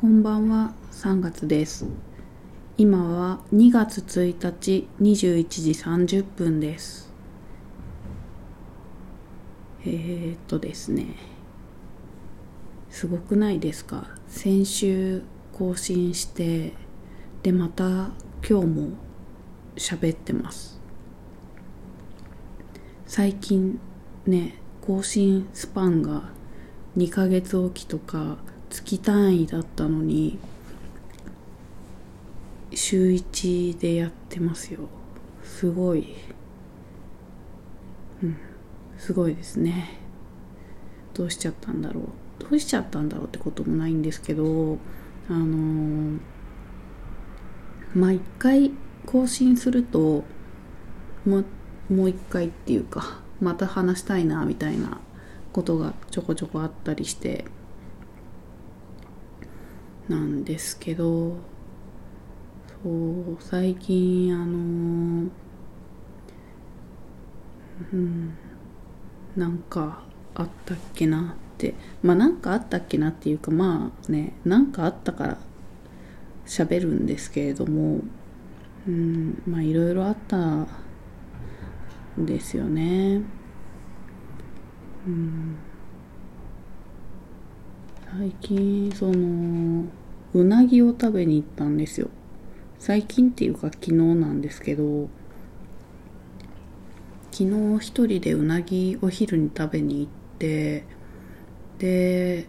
こんばんは、3月です。今は2月1日21時30分です。えー、っとですね、すごくないですか？先週更新して、で、また今日も喋ってます。最近ね、更新スパンが2ヶ月おきとか月単位だったのに週1でやってますよ。すごい。うん。すごいですね。どうしちゃったんだろう。どうしちゃったんだろうってこともないんですけどあのーまあ一回更新するとももう一回っていうかまた話したいなみたいなことがちょこちょこあったりして。なんですけどそう最近あのうんなんかあったっけなって。まあなんかあったっけなっていうかまあねなんかあったから喋るんですけれどもうんまあいろいろあったんですよね。うん。最近そのうなぎを食べに行ったんですよ。最近っていうか昨日なんですけど昨日一人でうなぎお昼に食べに行ってで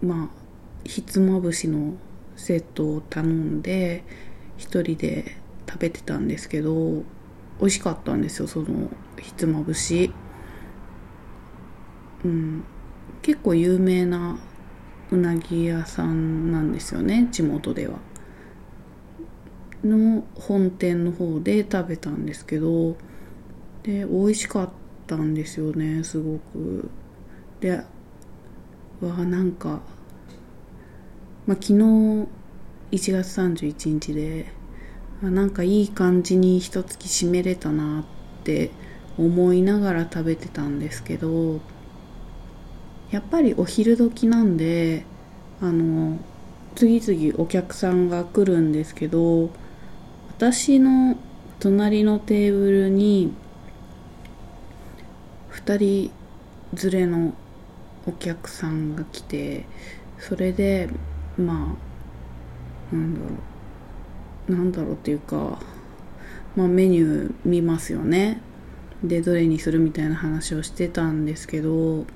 まあひつまぶしのセットを頼んで一人で食べてたんですけど美味しかったんですよそのひつまぶし。うん。結構有名なうなぎ屋さんなんですよね地元では。の本店の方で食べたんですけどで美味しかったんですよねすごく。でわあなんか、まあ、昨日1月31日であなんかいい感じに一月締めれたなって思いながら食べてたんですけどやっぱりお昼時なんであの次々お客さんが来るんですけど私の隣のテーブルに2人連れのお客さんが来てそれでまあなんだろうなんだろうっていうかまあメニュー見ますよね。でどれにするみたいな話をしてたんですけど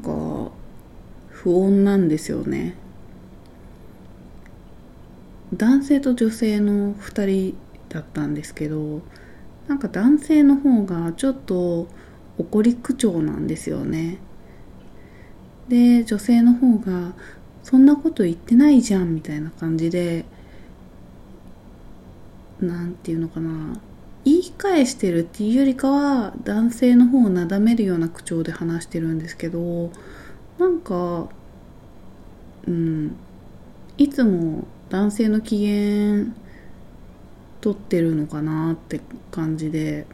か不穏なんですよね。男性と女性の2人だったんですけどなんか男性の方がちょっと怒り口調なんですよね。で女性の方がそんなこと言ってないじゃんみたいな感じでなんていうのかな。言い返してるっていうよりかは男性の方をなだめるような口調で話してるんですけどなんかうんいつも男性の機嫌取ってるのかなって感じで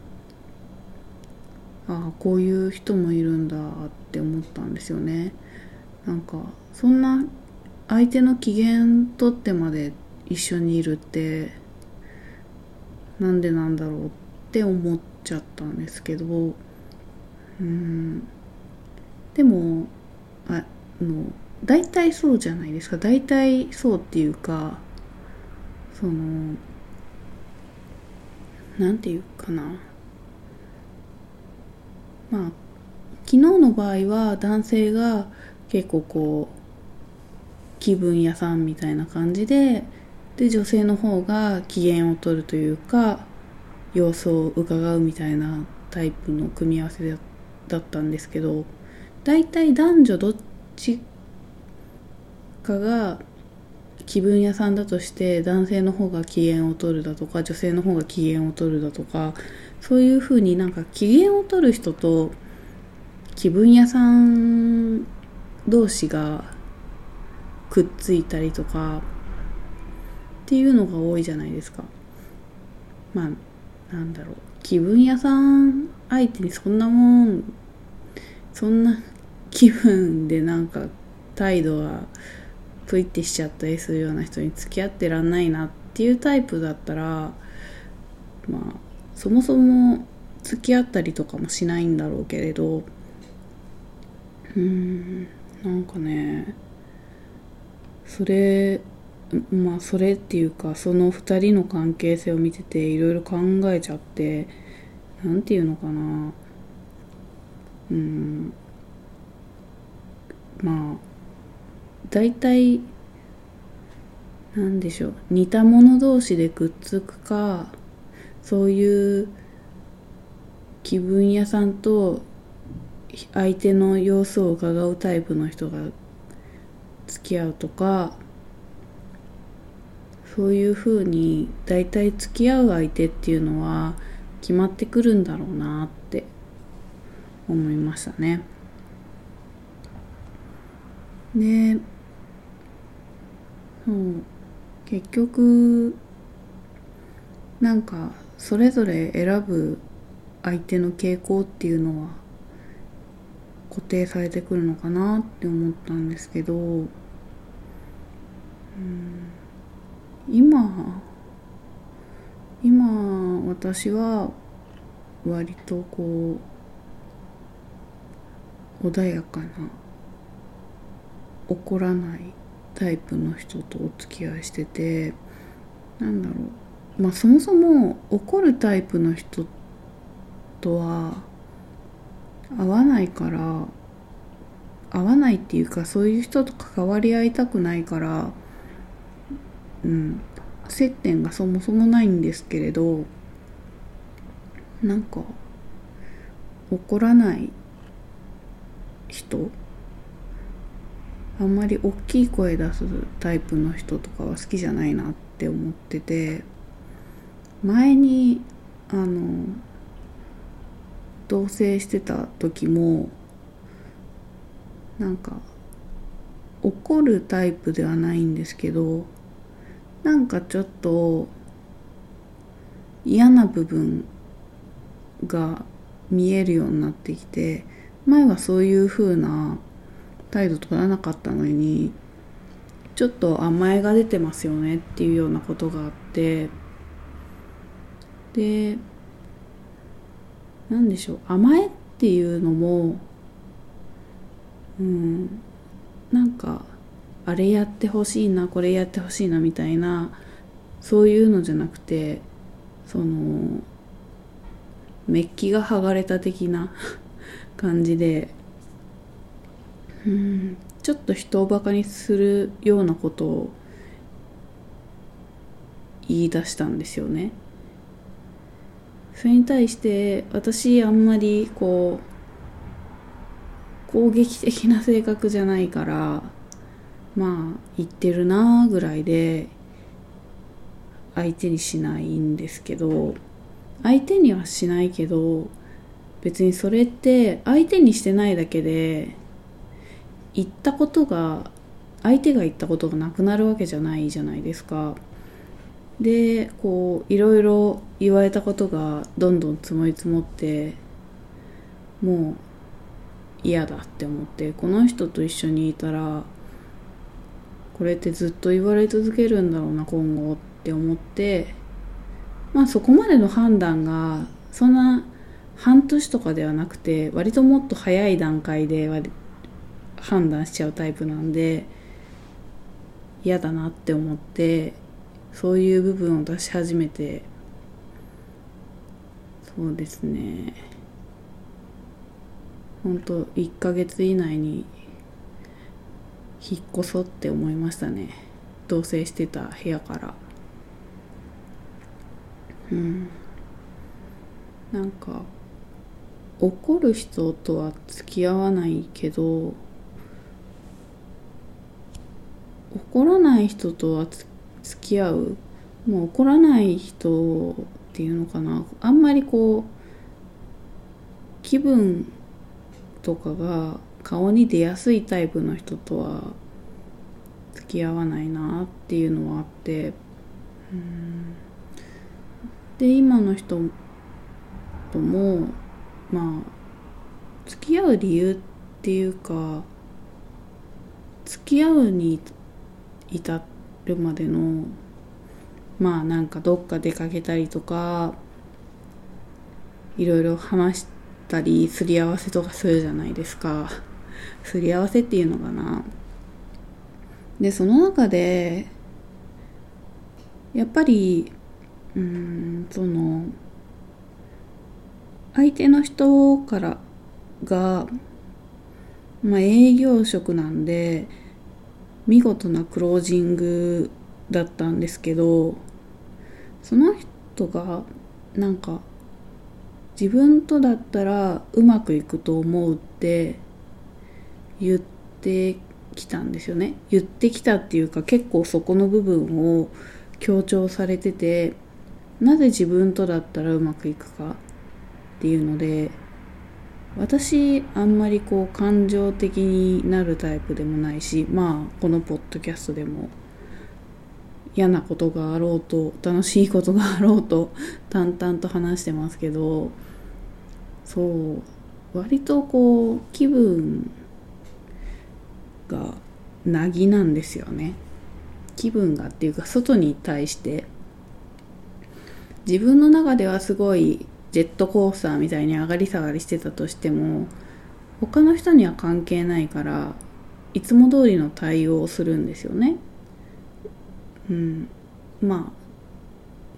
ああこういう人もいるんだって思ったんですよね。なんかそんな相手の機嫌取ってまで一緒にいるってなんでなんだろうって思っちゃったんですけどうん。でもあの大体そうじゃないですか。大体そうっていうかそのなんていうかな。まあ昨日の場合は男性が結構こう気分屋さんみたいな感じでで女性の方が機嫌を取るというか様子を伺うみたいなタイプの組み合わせだったんですけど大体男女どっちかが気分屋さんだとして男性の方が機嫌を取るだとか女性の方が機嫌を取るだとかそういうふうになんか機嫌を取る人と気分屋さん同士がくっついたりとかっていうのが多いじゃないですか。まあなんだろう。気分屋さん相手にそんなもん。そんな気分でなんか態度がプイってしちゃったりするような人に付き合ってらんないなっていうタイプだったらまあそもそも付き合ったりとかもしないんだろうけれどうんなんかねそれまあそれっていうかその2人の関係性を見てていろいろ考えちゃって何て言うのかな。うん。まあ大体なんでしょう。似た者同士でくっつくかそういう気分屋さんと相手の様子を伺うタイプの人が付き合うとかそういうふうに大体付き合う相手っていうのは決まってくるんだろうなって思いましたね。でそう結局なんかそれぞれ選ぶ相手の傾向っていうのは固定されてくるのかなって思ったんですけど、うん、今今私は割とこう穏やかな怒らないタイプの人とお付き合いしててなんだろう。まあそもそも怒るタイプの人とは合わないから合わないっていうかそういう人と関わり合いたくないからうん。接点がそもそもないんですけれどなんか怒らない人あんまり大きい声出すタイプの人とかは好きじゃないなって思ってて前にあの同棲してた時もなんか怒るタイプではないんですけどなんかちょっと嫌な部分が見えるようになってきて前はそういう風な態度取らなかったのにちょっと甘えが出てますよねっていうようなことがあってで何でしょう甘えっていうのもうんなんかあれやってほしいなこれやってほしいなみたいなそういうのじゃなくてそのメッキが剥がれた的な 感じでうんちょっと人をバカにするようなことを言い出したんですよね。それに対して私あんまりこう攻撃的な性格じゃないからまあ言ってるなぐらいで相手にしないんですけど相手にはしないけど別にそれって相手にしてないだけで言ったことが相手が言ったことがなくなるわけじゃないじゃないですか。でこういろいろ言われたことがどんどん積もり積もってもう嫌だって思ってこの人と一緒にいたらこれってずっと言われ続けるんだろうな今後って思ってまあそこまでの判断がそんな半年とかではなくて割ともっと早い段階で判断しちゃうタイプなんで嫌だなって思ってそういう部分を出し始めてそうですね。本当1ヶ月以内に引っ越そうって思いましたね。同棲してた部屋から。うん。なんか怒る人とは付き合わないけど怒らない人とは付き合うもう怒らない人っていうのかな。あんまりこう気分とかが顔に出やすいタイプの人とは付き合わないなっていうのはあってうん。で今の人ともまあ付き合う理由っていうか付き合うに至るまでのまあなんかどっか出かけたりとかいろいろ話したりすり合わせとかするじゃないですか。すり合わせっていうのかな。でその中でやっぱりうんその相手の人からが、まあ、営業職なんで見事なクロージングだったんですけどその人がなんか自分とだったらうまくいくと思うって言ってきたんですよね。言ってきたっていうか結構そこの部分を強調されててなぜ自分とだったらうまくいくかっていうので私あんまりこう感情的になるタイプでもないしまあこのポッドキャストでも嫌なことがあろうと楽しいことがあろうと淡々と話してますけどそう割とこう気分がなぎなんですよね。気分がっていうか外に対して自分の中ではすごいジェットコースターみたいに上がり下がりしてたとしても他の人には関係ないからいつも通りの対応をするんですよね。うん。ま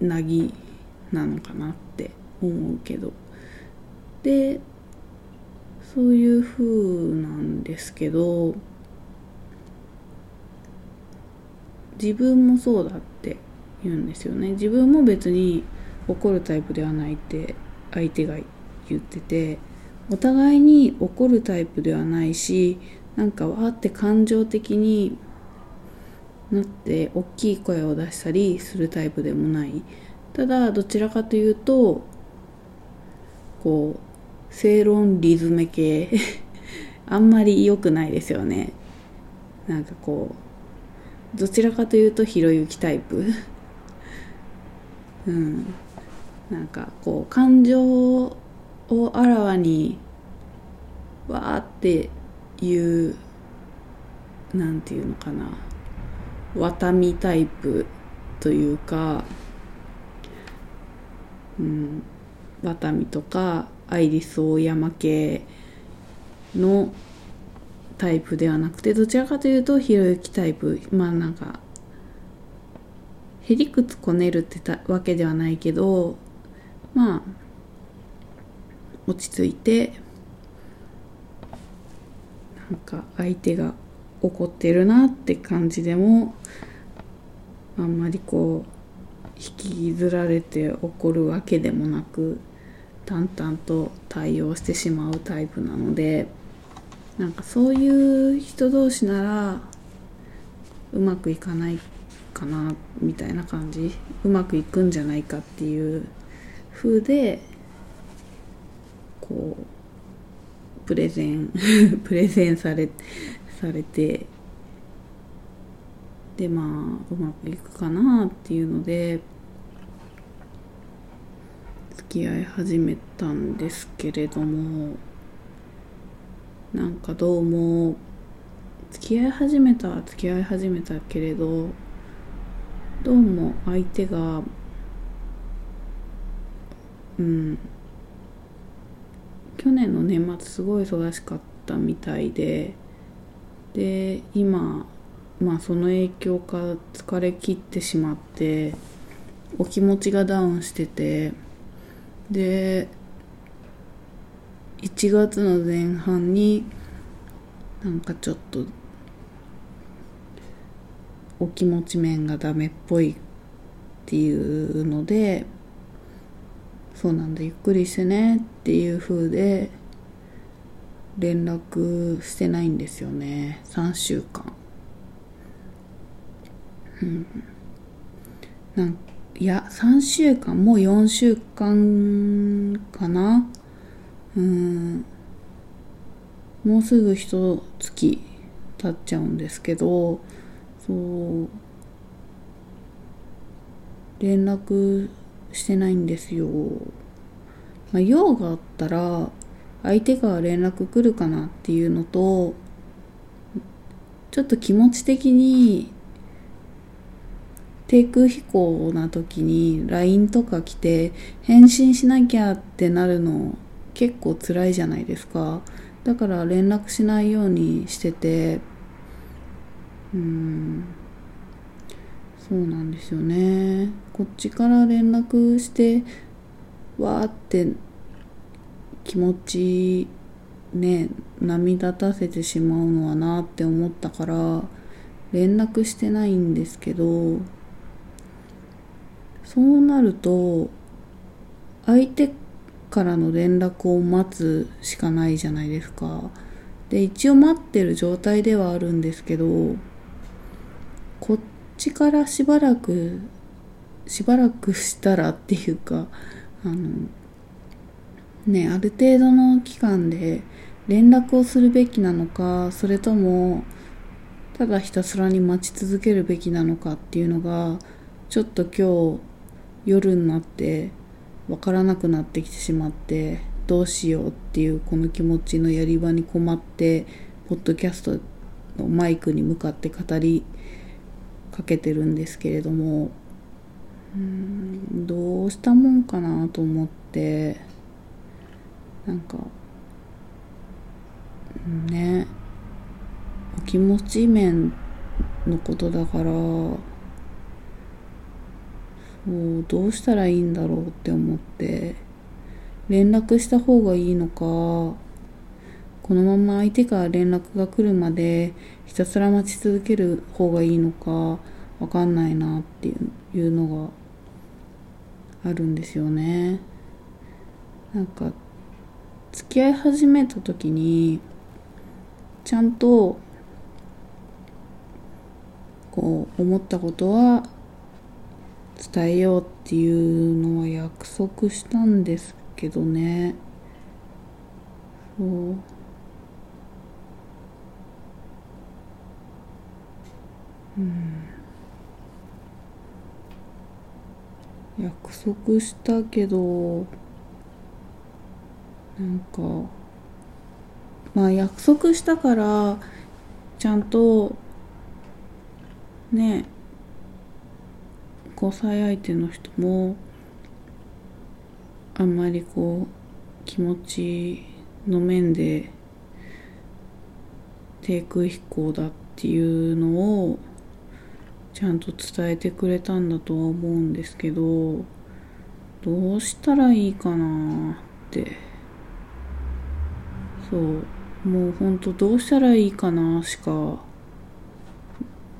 あなぎなのかなって思うけど。でそういう風なんですけど自分もそうだって言うんですよね。自分も別に怒るタイプではないって相手が言っててお互いに怒るタイプではないしなんかわーって感情的になって大きい声を出したりするタイプでもない。ただどちらかというとこう正論リズム系。あんまり良くないですよね。なんかこうどちらかというとひろゆきタイプ。うん。なんかこう感情をあらわにわーっていうなんていうのかな。ワタミタイプというか、うん、ワタミとかアイリスオーヤマ系のタイプではなくてどちらかというとひろゆきタイプ。まあなんかへりくつこねるってたわけではないけどまあ落ち着いてなんか相手が怒ってるなって感じでもあんまりこう引きずられて怒るわけでもなく淡々と対応してしまうタイプなのでなんかそういう人同士ならうまくいかないかなみたいな感じ。うまくいくんじゃないかっていう風でこうプレゼン プレゼンされされてでまあうまくいくかなっていうので付き合い始めたんですけれども。なんかどうも付き合い始めた付き合い始めたけれどどうも相手がうん去年の年末すごい忙しかったみたいでで今まあその影響か疲れ切ってしまってお気持ちがダウンしててで1月の前半になんかちょっとお気持ち面がダメっぽいっていうのでそうなんだゆっくりしてねっていう風で連絡してないんですよね。3週間。うん。なんいや3週間もう4週間かな？うん。もうすぐ一月経っちゃうんですけどそう連絡してないんですよ、まあ、用があったら相手が連絡来るかなっていうのとちちょっと気持ち的に低空飛行な時に LINE とか来て返信しなきゃってなるの結構辛いじゃないですか。だから連絡しないようにしてて。うん。そうなんですよね。こっちから連絡してわーって気持ちね涙立たせてしまうのはなって思ったから連絡してないんですけどそうなると相手からの連絡を待つしかないじゃないですか。で一応待ってる状態ではあるんですけどこっちからしばらくしばらくしたらっていうかあのねある程度の期間で連絡をするべきなのかそれともただひたすらに待ち続けるべきなのかっていうのがちょっと今日夜になって分からなくなってきてしまってどうしようっていうこの気持ちのやり場に困ってポッドキャストのマイクに向かって語りかけてるんですけれどもうんどうしたもんかなと思ってなんかねお気持ち面のことだからもうどうしたらいいんだろうって思って連絡した方がいいのかこのまま相手から連絡が来るまでひたすら待ち続ける方がいいのかわかんないなっていうのがあるんですよね。なんか付き合い始めた時にちゃんとこう思ったことは伝えようっていうのは約束したんですけどね。そう。うん。約束したけどなんかまあ約束したからちゃんとねえ交際相手の人もあんまりこう気持ちの面で低空飛行だっていうのをちゃんと伝えてくれたんだとは思うんですけどどうしたらいいかなって。そう。もうほんとどうしたらいいかなしか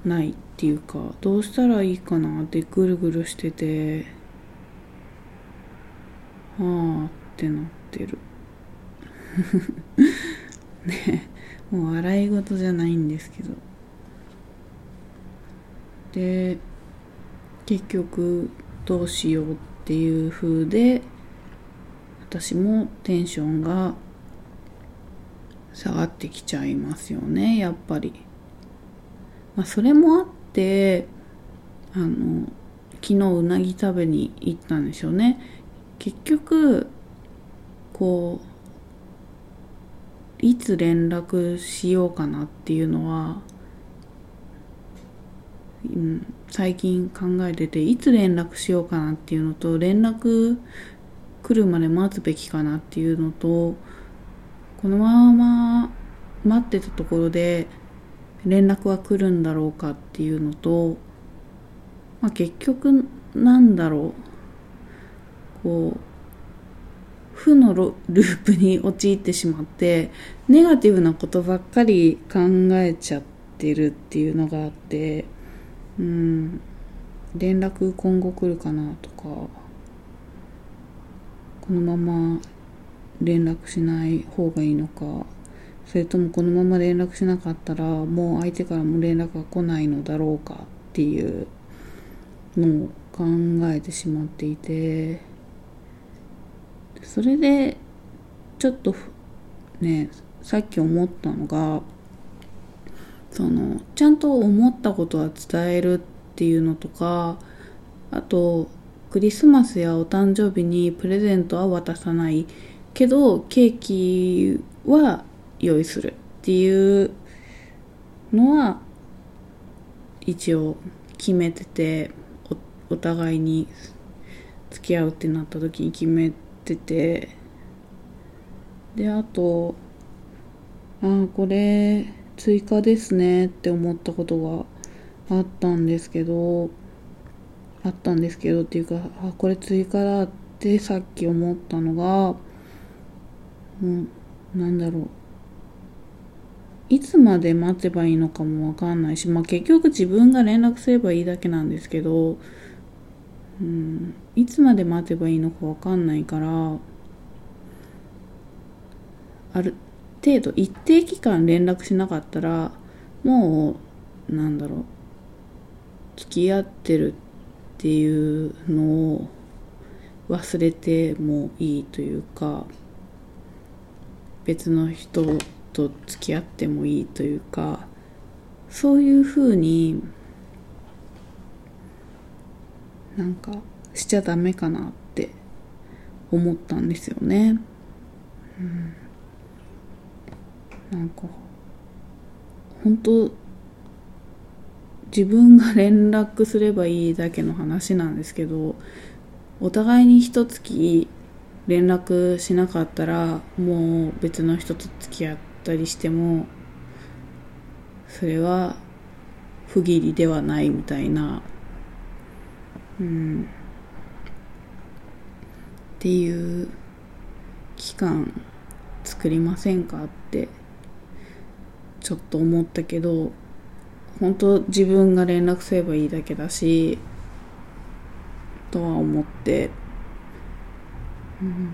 ない。っていうかどうしたらいいかなってぐるぐるしててはあってなってる ねもう笑い事じゃないんですけどで結局どうしようっていう風で私もテンションが下がってきちゃいますよねやっぱり。まあ、それもあってあの昨日うなぎ食べに行ったんですよね。結局こういつ連絡しようかなっていうのは、うん、最近考えてていつ連絡しようかなっていうのと連絡来るまで待つべきかなっていうのとこのまま待ってたところで連絡は来るんだろうかっていうのと、まあ、結局なんだろう。こう負のループに陥ってしまってネガティブなことばっかり考えちゃってるっていうのがあってうん。連絡今後来るかなとかこのまま連絡しない方がいいのか。それともこのまま連絡しなかったらもう相手からも連絡が来ないのだろうかっていうのを考えてしまっていてそれでちょっとねさっき思ったのがそのちゃんと思ったことは伝えるっていうのとかあとクリスマスやお誕生日にプレゼントは渡さないけどケーキは用意するっていうのは一応決めててお互いに付き合うってなった時に決めててであとああこれ追加ですねって思ったことがあったんですけどあったんですけどっていうかあこれ追加だってさっき思ったのがうなんだろう。いつまで待てばいいのかもわかんないし、まあ、結局自分が連絡すればいいだけなんですけど、うん、いつまで待てばいいのかわかんないからある程度一定期間連絡しなかったらもうなんだろう付き合ってるっていうのを忘れてもいいというか別の人と付き合ってもいいというかそういうふうになんかしちゃダメかなって思ったんですよね。うん、なんか本当自分が連絡すればいいだけの話なんですけどお互いに一月連絡しなかったらもう別の人と付き合ってったりしてもそれは不義理ではないみたいな。うん。っていう期間作りませんかってちょっと思ったけど本当自分が連絡すればいいだけだしとは思って、うん、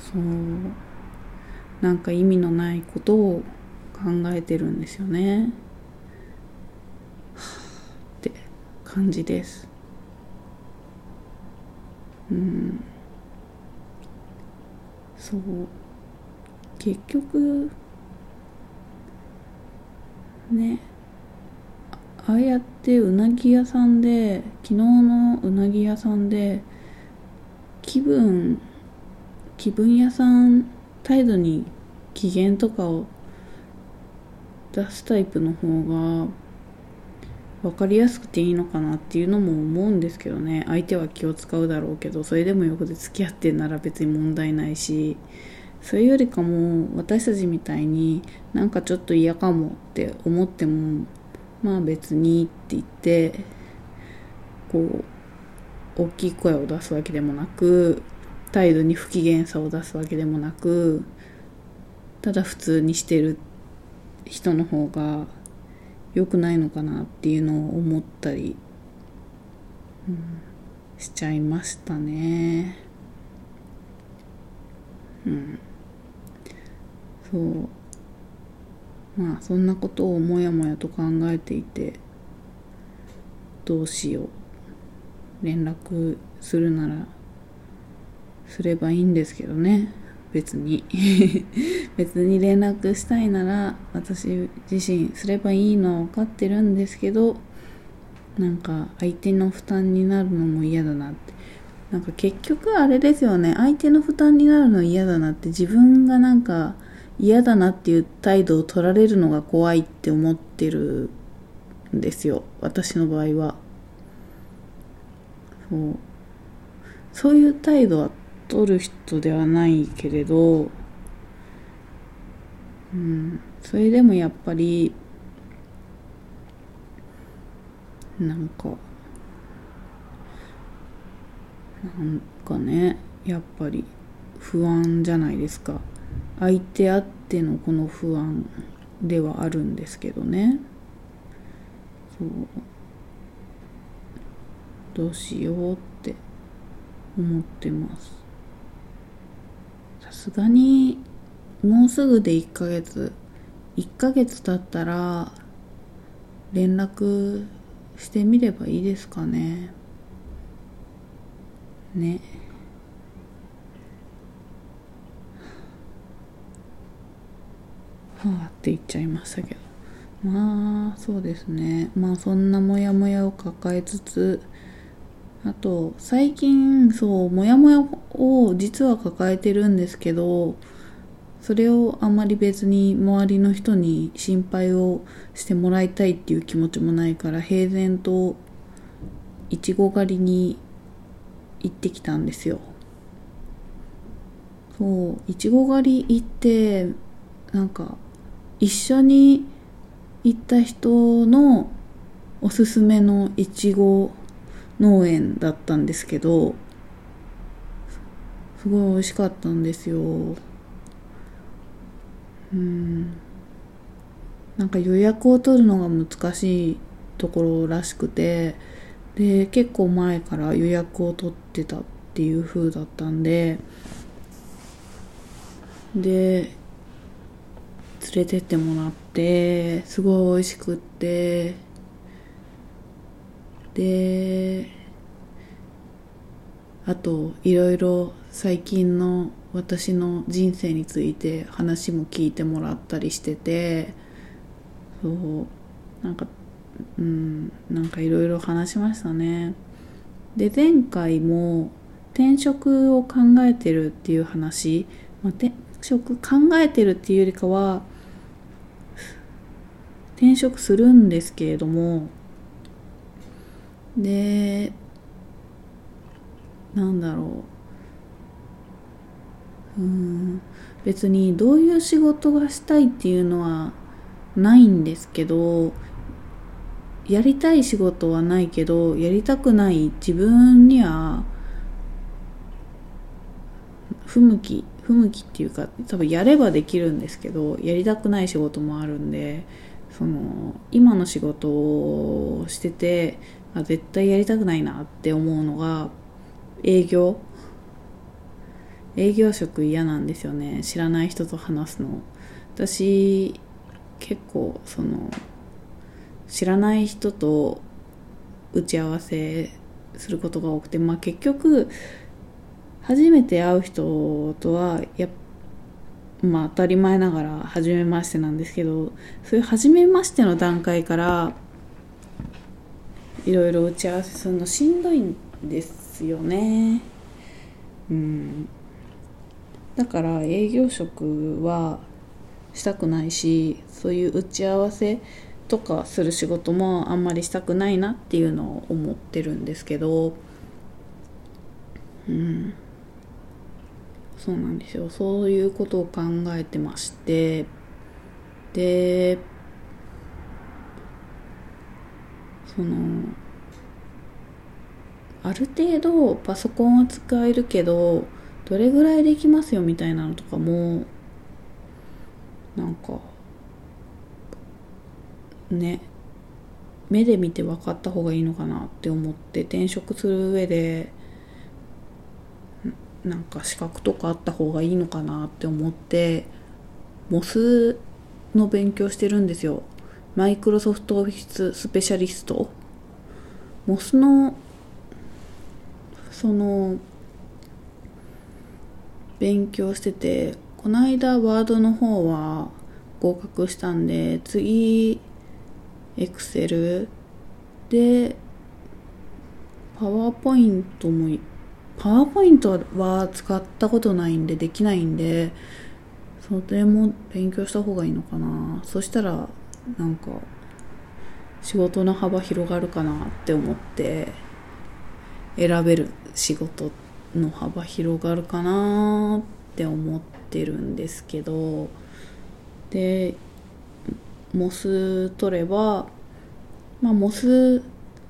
そう。なんか意味のないことを考えてるんですよね。って感じです。うん。そう結局ねああやってうなぎ屋さんで昨日のうなぎ屋さんで気分気分屋さん態度に機嫌とかを出すタイプの方が分かりやすくていいのかなっていうのも思うんですけどね。相手は気を使うだろうけどそれでも横で付き合ってんなら別に問題ないしそれよりかも私たちみたいになんかちょっと嫌かもって思ってもまあ別にって言ってこう大きい声を出すわけでもなく態度に不機嫌さを出すわけでもなくただ普通にしてる人の方が良くないのかなっていうのを思ったり、うん、しちゃいましたね。うん。そう。まあそんなことをもやもやと考えていてどうしよう。連絡するならすればいいんですけどね。別に。別に連絡したいなら私自身すればいいのは分かってるんですけどなんか相手の負担になるのも嫌だなって。なんか結局あれですよね。相手の負担になるの嫌だなって自分がなんか嫌だなっていう態度を取られるのが怖いって思ってるんですよ。私の場合は。そう。そういう態度は取る人ではないけれどうんそれでもやっぱりなんかなんかねやっぱり不安じゃないですか。相手あってのこの不安ではあるんですけどね。そう。どうしようって思ってます。さすがにもうすぐで1ヶ月1ヶ月経ったら連絡してみればいいですかね。ね。はあって言っちゃいましたけど。まあそうですね。まあそんなモヤモヤを抱えつつあと最近そうモヤモヤを実は抱えてるんですけどそれをあんまり別に周りの人に心配をしてもらいたいっていう気持ちもないから平然といちご狩りに行ってきたんですよ。そういちご狩り行ってなんか一緒に行った人のおすすめのいちご農園だったんですけどすごい美味しかったんですよ。うん。なんか予約を取るのが難しいところらしくてで結構前から予約を取ってたっていう風だったんでで連れてってもらってすごい美味しくってであといろいろ最近の私の人生について話も聞いてもらったりしててそうなんかうんなんかいろいろ話しましたね。で前回も転職を考えてるっていう話、まあ、転職考えてるっていうよりかは転職するんですけれどもでなんだろう。うん。別にどういう仕事がしたいっていうのはないんですけどやりたい仕事はないけどやりたくない自分には不向き不向きっていうか多分やればできるんですけどやりたくない仕事もあるんでその今の仕事をしててあ絶対やりたくないなって思うのが営業？営業職嫌なんですよね。知らない人と話すの。私結構その知らない人と打ち合わせすることが多くてまあ結局初めて会う人とはやまあ当たり前ながら初めましてなんですけどそういう初めましての段階からいろいろ打ち合わせするのしんどいんですよね。うん。だから営業職はしたくないしそういう打ち合わせとかする仕事もあんまりしたくないなっていうのを思ってるんですけどうん。そうなんですよ。そういうことを考えてまして。でそのある程度パソコンは使えるけどどれぐらいできますよみたいなのとかもなんかね目で見て分かった方がいいのかなって思って転職する上でなんか資格とかあった方がいいのかなって思ってモスの勉強してるんですよ。マイクロソフトオフィススペシャリスト？モスのその勉強しててこの間ワードの方は合格したんで次エクセルでパワーポイントもパワーポイントは使ったことないんでできないんでそれも勉強した方がいいのかな。そしたらなんか仕事の幅広がるかなって思って選べる仕事の幅広がるかなって思ってるんですけどでモス取ればまあモス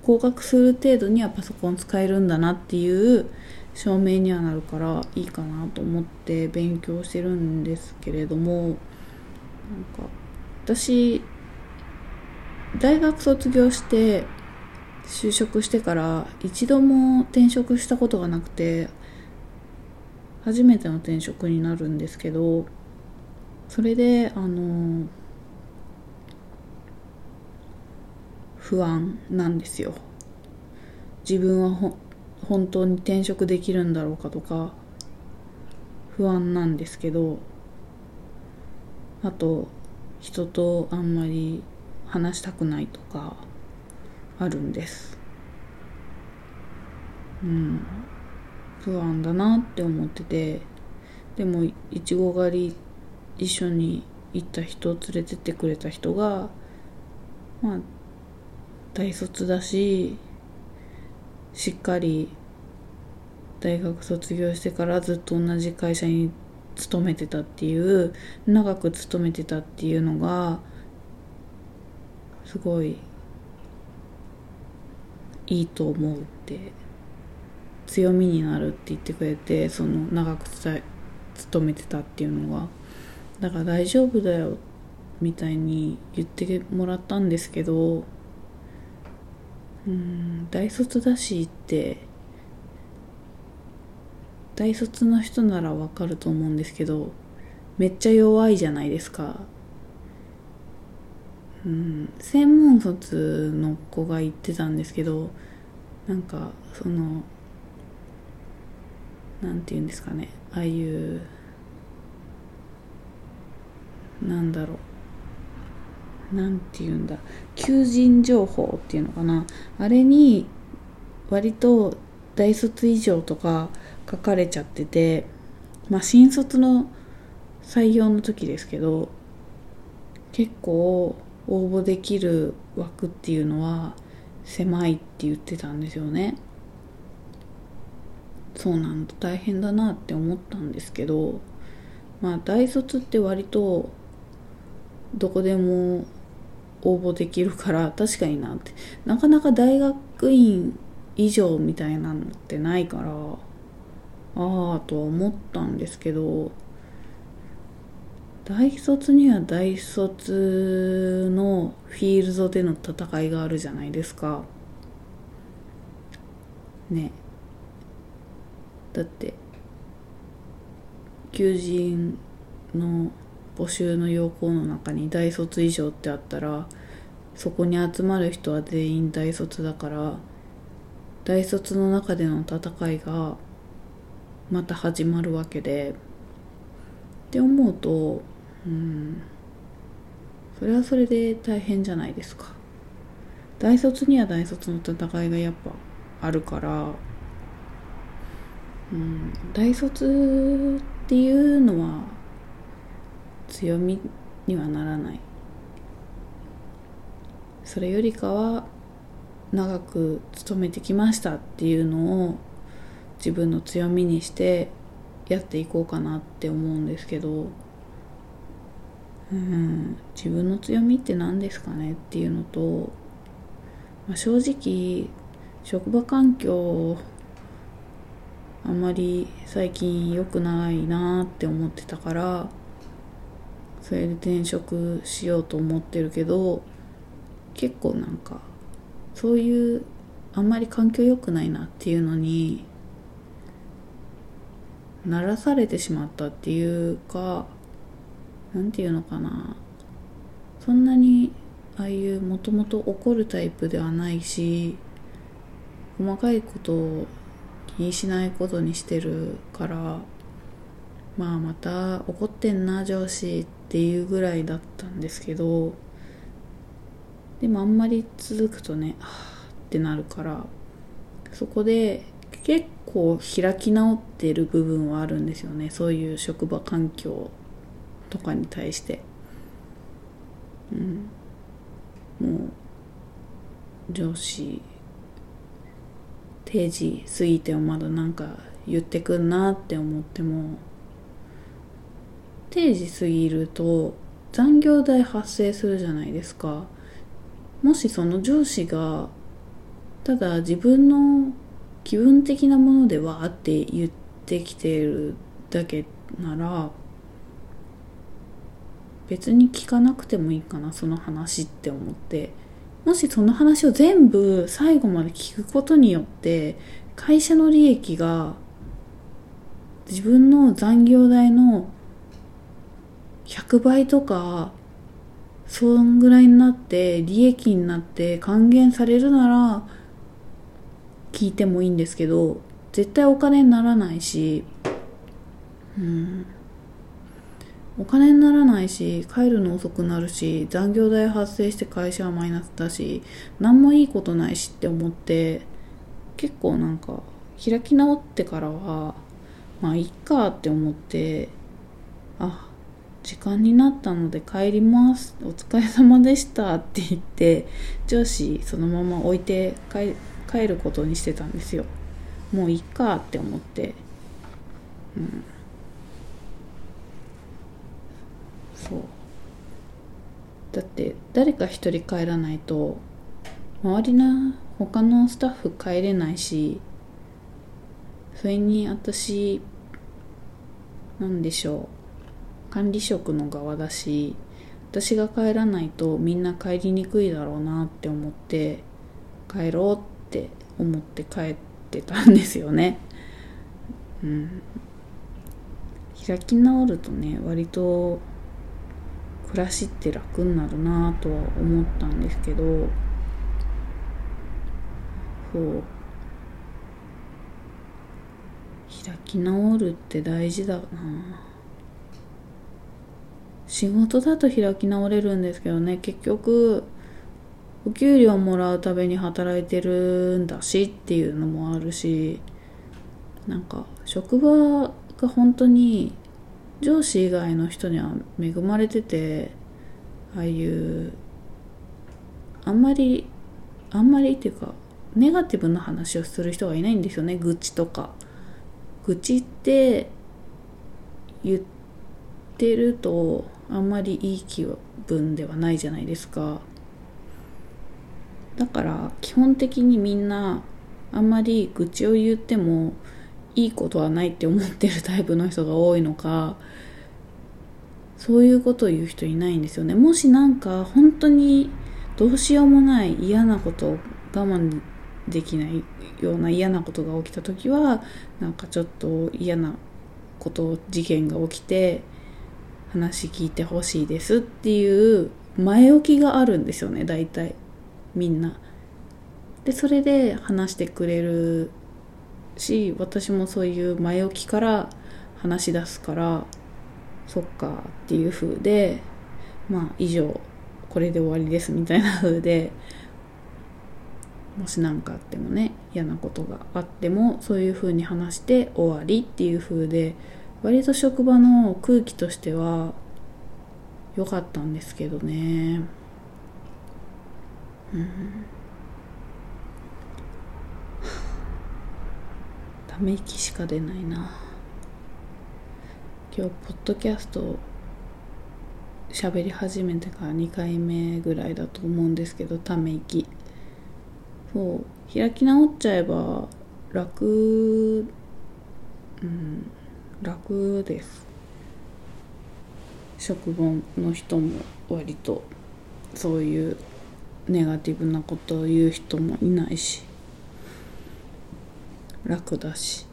合格する程度にはパソコン使えるんだなっていう証明にはなるからいいかなと思って勉強してるんですけれどもなんか私大学卒業して就職してから一度も転職したことがなくて初めての転職になるんですけどそれであの不安なんですよ。自分は本当に転職できるんだろうかとか不安なんですけどあと人とあんまり話したくないとかあるんです。うん。不安だなって思ってて。でもいちご狩り一緒に行った人連れてってくれた人がまあ大卒だししっかり大学卒業してからずっと同じ会社に勤めてたっていう長く勤めてたっていうのがすごいいいと思うって強みになるって言ってくれてその長く勤めてたっていうのがだから大丈夫だよみたいに言ってもらったんですけどうん大卒だしって大卒の人ならわかると思うんですけどめっちゃ弱いじゃないですか。うん。専門卒の子が言ってたんですけどなんかそのなんて言うんですかね。ああいうなんだろう。なんて言うんだ。求人情報っていうのかな。あれに割と大卒以上とか書かれちゃっててまあ新卒の採用の時ですけど結構応募できる枠っていうのは狭いって言ってたんですよね。そうなんだ。大変だなって思ったんですけどまあ大卒って割とどこでも応募できるから確かになって。なかなか大学院以上みたいなのってないからああとは思ったんですけど大卒には大卒のフィールドでの戦いがあるじゃないですか。ね。だって求人の募集の要項の中に大卒以上ってあったらそこに集まる人は全員大卒だから大卒の中での戦いがまた始まるわけで。って思うとそれはそれで大変じゃないですか。大卒には大卒の戦いがやっぱあるからうん。大卒っていうのは強みにはならない。それよりかは長く勤めてきましたっていうのを自分の強みにしてやっていこうかなって思うんですけどうん。自分の強みって何ですかねっていうのと、まあ、正直職場環境あんまり最近良くないなって思ってたからそれで転職しようと思ってるけど結構なんかそういうあんまり環境良くないなっていうのにならされてしまったっていうかなんていうのかな。そんなにああいうもともと怒るタイプではないし細かいことを気にしないことにしてるからまあまた怒ってんな上司っていうぐらいだったんですけどでもあんまり続くとねあってなるからそこで結構開き直ってる部分はあるんですよね。そういう職場環境とかに対して。うん。もう上司定時過ぎてもまだなんか言ってくんなって思っても。定時過ぎると残業代発生するじゃないですか。もしその上司がただ自分の気分的なものではって言ってきてるだけなら別に聞かなくてもいいかなその話って思って。もしその話を全部最後まで聞くことによって会社の利益が自分の残業代の100倍とかそんぐらいになって利益になって還元されるなら聞いてもいいんですけど絶対お金にならないしうん。お金にならないし帰るの遅くなるし残業代発生して会社はマイナスだし何もいいことないしって思って結構なんか開き直ってからはまあいっかって思ってあ時間になったので帰ります。お疲れ様でしたって言って上司そのまま置いて帰ることにしてたんですよ。もういいかって思って。うん。そう。だって誰か一人帰らないと周りな他のスタッフ帰れないしそれに私なんでしょう。管理職の側だし私が帰らないとみんな帰りにくいだろうなって思って帰ろうって思って帰ってたんですよね。うん。開き直るとね割と暮らしって楽になるなぁとは思ったんですけどそう。開き直るって大事だな。仕事だと開き直れるんですけどね結局お給料もらうために働いてるんだしっていうのもあるしなんか職場が本当に上司以外の人には恵まれててああいうあんまりあんまりっていうかネガティブな話をする人がいないんですよね愚痴とか。愚痴って言ってるとあんまりいい気分ではないじゃないですか。だから基本的にみんなあんまり愚痴を言ってもいいことはないって思ってるタイプの人が多いのかそういうことを言う人いないんですよねもしなんか本当にどうしようもない嫌なことを我慢できないような嫌なことが起きた時はなんかちょっと嫌なこと事件が起きて話聞いてほしいですっていう前置きがあるんですよね大体みんな。でそれで話してくれるし私もそういう前置きから話し出すからそっかっていう風でまあ以上これで終わりですみたいな風でもし何かあってもね嫌なことがあってもそういう風に話して終わりっていう風で割と職場の空気としては良かったんですけどね。うん。ため息しか出ないな。今日ポッドキャスト喋り始めてから2回目ぐらいだと思うんですけどため息。そう開き直っちゃえば楽うん楽です。職場の人も割とそういうネガティブなことを言う人もいないし。楽だし。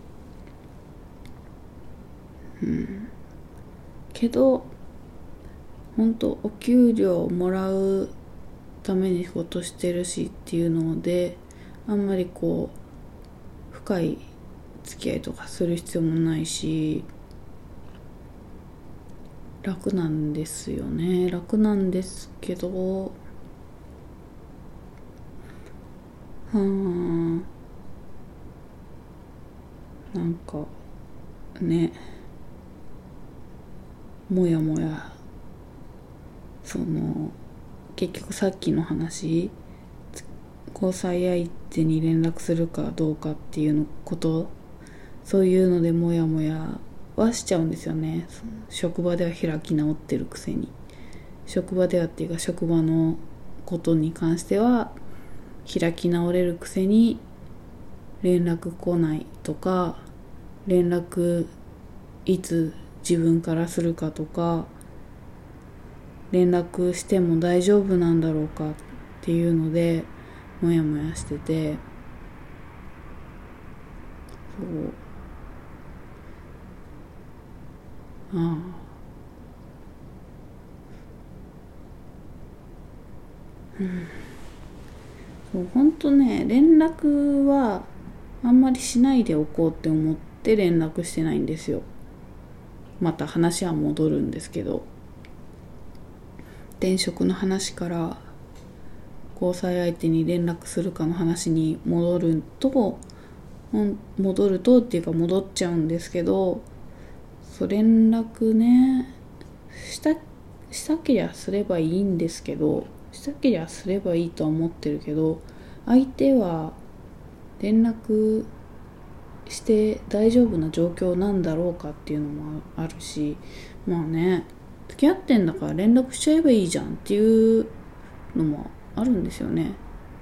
うん。けど本当お給料をもらうために仕事してるしっていうのであんまりこう深い付き合いとかする必要もないし楽なんですよね。楽なんですけどはあ。なんかね。もやもや。その結局さっきの話。交際相手に連絡するかどうかっていうのこと。そういうのでモヤモヤはしちゃうんですよね。職場では開き直ってるくせに。職場ではっていうか職場のことに関しては開き直れるくせに連絡来ないとか。連絡いつ自分からするかとか連絡しても大丈夫なんだろうかっていうのでモヤモヤしてて。そう。ああ。うん。そう本当ね連絡はあんまりしないでおこうって思って連絡してないんですよ。また話は戻るんですけど。転職の話から交際相手に連絡するかの話に戻ると戻るとっていうか戻っちゃうんですけどそう連絡ねしたしたけりゃすればいいんですけどしたけりゃすればいいとは思ってるけど相手は連絡して大丈夫な状況なんだろうかっていうのもあるしまあね付き合ってんだから連絡しちゃえばいいじゃんっていうのもあるんですよね。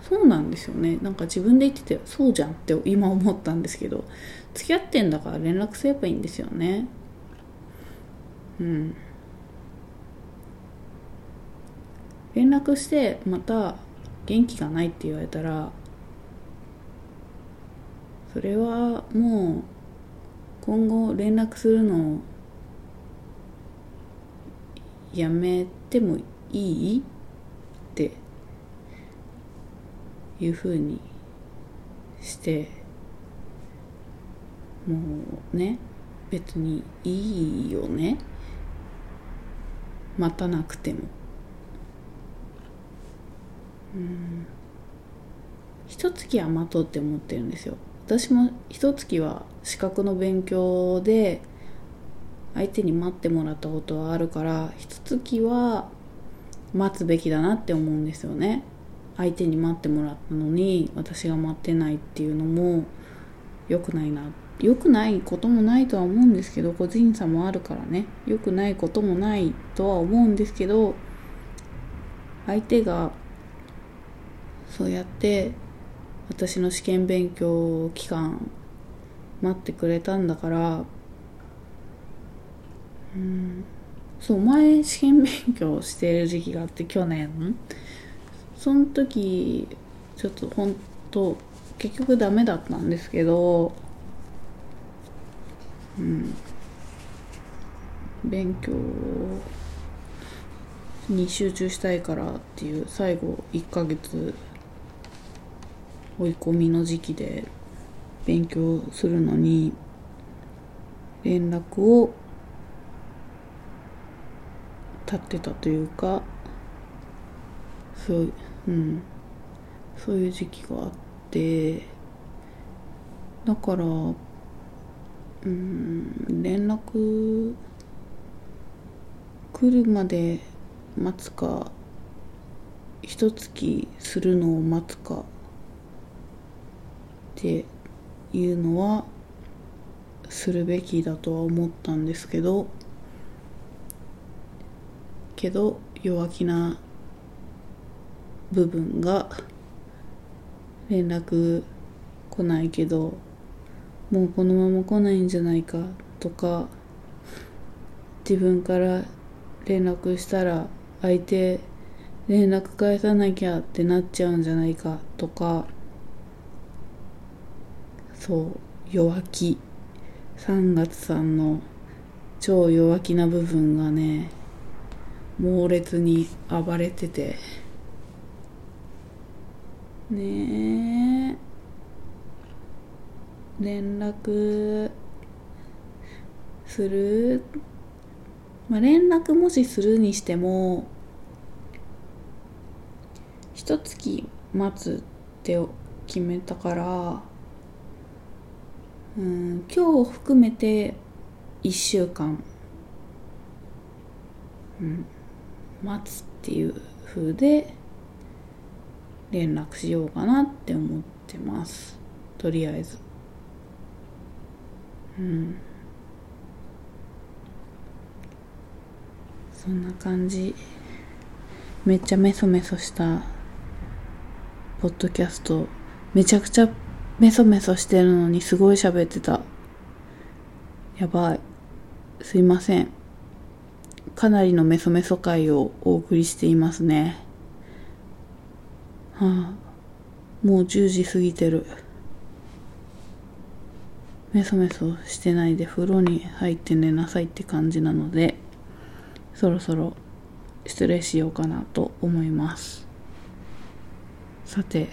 そうなんですよね。なんか自分で言っててそうじゃんって今思ったんですけど付き合ってんだから連絡すればいいんですよね。うん。連絡してまた元気がないって言われたらそれはもう今後連絡するのをやめてもいいっていうふうにしてもうね別にいいよね。待たなくても。うん。一月は待とうって思ってるんですよ。私も一月は資格の勉強で相手に待ってもらったことはあるから一月は待つべきだなって思うんですよね。相手に待ってもらったのに私が待ってないっていうのも良くないな良くないこともないとは思うんですけど個人差もあるからね。良くないこともないとは思うんですけど相手がそうやって私の試験勉強期間待ってくれたんだからうんそう前試験勉強してる時期があって去年。その時ちょっと本当結局ダメだったんですけどうん。勉強に集中したいからっていう最後1ヶ月追い込みの時期で勉強するのに連絡を立ってたというかそううん。そういう時期があってだからうん連絡来るまで待つか一月するのを待つかっていうのはするべきだとは思ったんですけどけど弱気な部分が連絡来ないけどもうこのまま来ないんじゃないかとか自分から連絡したら相手連絡返さなきゃってなっちゃうんじゃないかとかそう弱気。3月さんの超弱気な部分がね猛烈に暴れてて。ねえ。連絡する？まあ連絡もしするにしても一月待つって決めたから今日を含めて1週間、うん、待つっていう風で連絡しようかなって思ってます。とりあえず。うん。そんな感じ。めっちゃメソメソしたポッドキャスト。めちゃくちゃメソメソしてるのにすごい喋ってた。やばい。すいません。かなりのメソメソ回をお送りしていますね。はあ。もう10時過ぎてる。メソメソしてないで風呂に入って寝なさいって感じなのでそろそろ失礼しようかなと思います。さて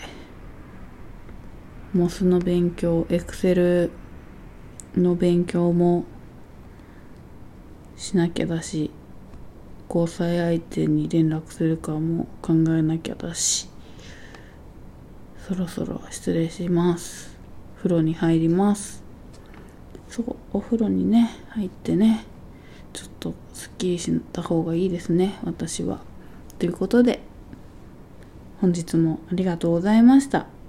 モスの勉強エクセルの勉強もしなきゃだし交際相手に連絡するかも考えなきゃだしそろそろ失礼します。風呂に入ります。そうお風呂にね入ってねちょっとすっきりした方がいいですね私は。ということで本日もありがとうございました。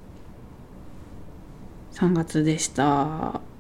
3月でした。